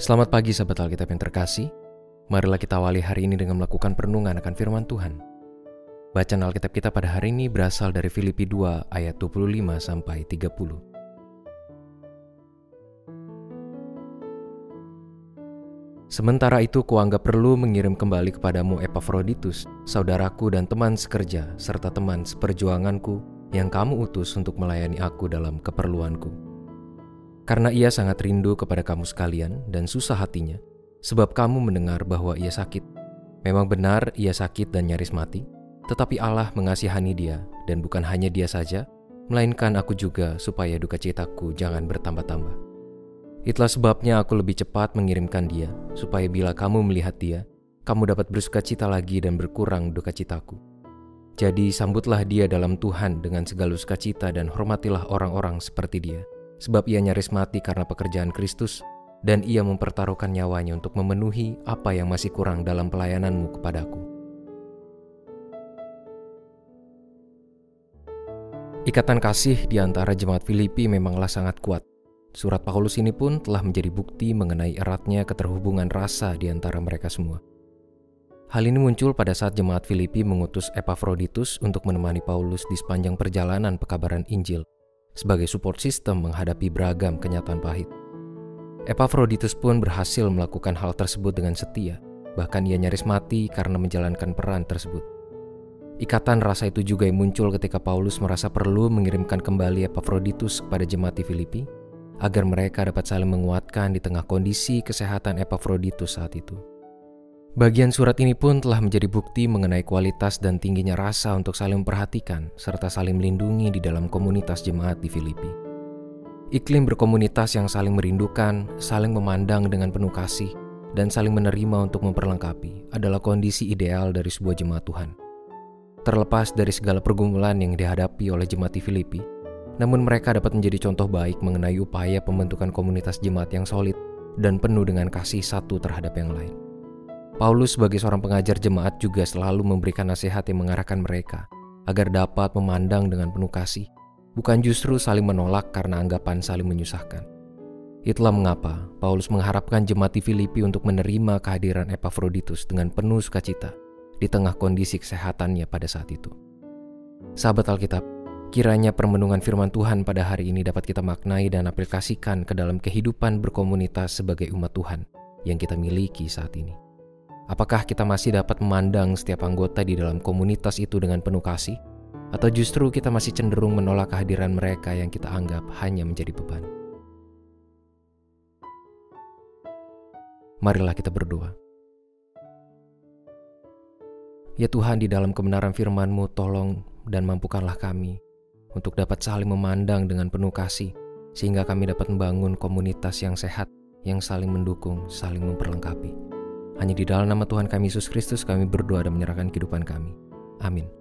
Selamat pagi sahabat Alkitab yang terkasih. Marilah kita awali hari ini dengan melakukan perenungan akan firman Tuhan. Bacaan Alkitab kita pada hari ini berasal dari Filipi 2 ayat 25 sampai 30. Sementara itu kuanggap perlu mengirim kembali kepadamu Epafroditus, saudaraku dan teman sekerja, serta teman seperjuanganku yang kamu utus untuk melayani aku dalam keperluanku karena ia sangat rindu kepada kamu sekalian dan susah hatinya, sebab kamu mendengar bahwa ia sakit. Memang benar ia sakit dan nyaris mati, tetapi Allah mengasihani dia, dan bukan hanya dia saja, melainkan aku juga supaya duka citaku jangan bertambah-tambah. Itulah sebabnya aku lebih cepat mengirimkan dia, supaya bila kamu melihat dia, kamu dapat bersuka cita lagi dan berkurang duka citaku. Jadi sambutlah dia dalam Tuhan dengan segala sukacita dan hormatilah orang-orang seperti dia sebab ia nyaris mati karena pekerjaan Kristus, dan ia mempertaruhkan nyawanya untuk memenuhi apa yang masih kurang dalam pelayananmu kepadaku. Ikatan kasih di antara jemaat Filipi memanglah sangat kuat. Surat Paulus ini pun telah menjadi bukti mengenai eratnya keterhubungan rasa di antara mereka semua. Hal ini muncul pada saat jemaat Filipi mengutus Epafroditus untuk menemani Paulus di sepanjang perjalanan pekabaran Injil sebagai support system menghadapi beragam kenyataan pahit. Epaphroditus pun berhasil melakukan hal tersebut dengan setia, bahkan ia nyaris mati karena menjalankan peran tersebut. Ikatan rasa itu juga yang muncul ketika Paulus merasa perlu mengirimkan kembali Epaphroditus kepada jemaat di Filipi, agar mereka dapat saling menguatkan di tengah kondisi kesehatan Epaphroditus saat itu. Bagian surat ini pun telah menjadi bukti mengenai kualitas dan tingginya rasa untuk saling memperhatikan serta saling melindungi di dalam komunitas jemaat di Filipi. Iklim berkomunitas yang saling merindukan, saling memandang dengan penuh kasih, dan saling menerima untuk memperlengkapi adalah kondisi ideal dari sebuah jemaat Tuhan. Terlepas dari segala pergumulan yang dihadapi oleh jemaat di Filipi, namun mereka dapat menjadi contoh baik mengenai upaya pembentukan komunitas jemaat yang solid dan penuh dengan kasih satu terhadap yang lain. Paulus sebagai seorang pengajar jemaat juga selalu memberikan nasihat yang mengarahkan mereka agar dapat memandang dengan penuh kasih, bukan justru saling menolak karena anggapan saling menyusahkan. Itulah mengapa Paulus mengharapkan jemaat di Filipi untuk menerima kehadiran Epafroditus dengan penuh sukacita di tengah kondisi kesehatannya pada saat itu. Sahabat Alkitab, kiranya permenungan firman Tuhan pada hari ini dapat kita maknai dan aplikasikan ke dalam kehidupan berkomunitas sebagai umat Tuhan yang kita miliki saat ini. Apakah kita masih dapat memandang setiap anggota di dalam komunitas itu dengan penuh kasih? Atau justru kita masih cenderung menolak kehadiran mereka yang kita anggap hanya menjadi beban? Marilah kita berdoa. Ya Tuhan, di dalam kebenaran firman-Mu, tolong dan mampukanlah kami untuk dapat saling memandang dengan penuh kasih, sehingga kami dapat membangun komunitas yang sehat, yang saling mendukung, saling memperlengkapi. Hanya di dalam nama Tuhan kami Yesus Kristus kami berdoa dan menyerahkan kehidupan kami. Amin.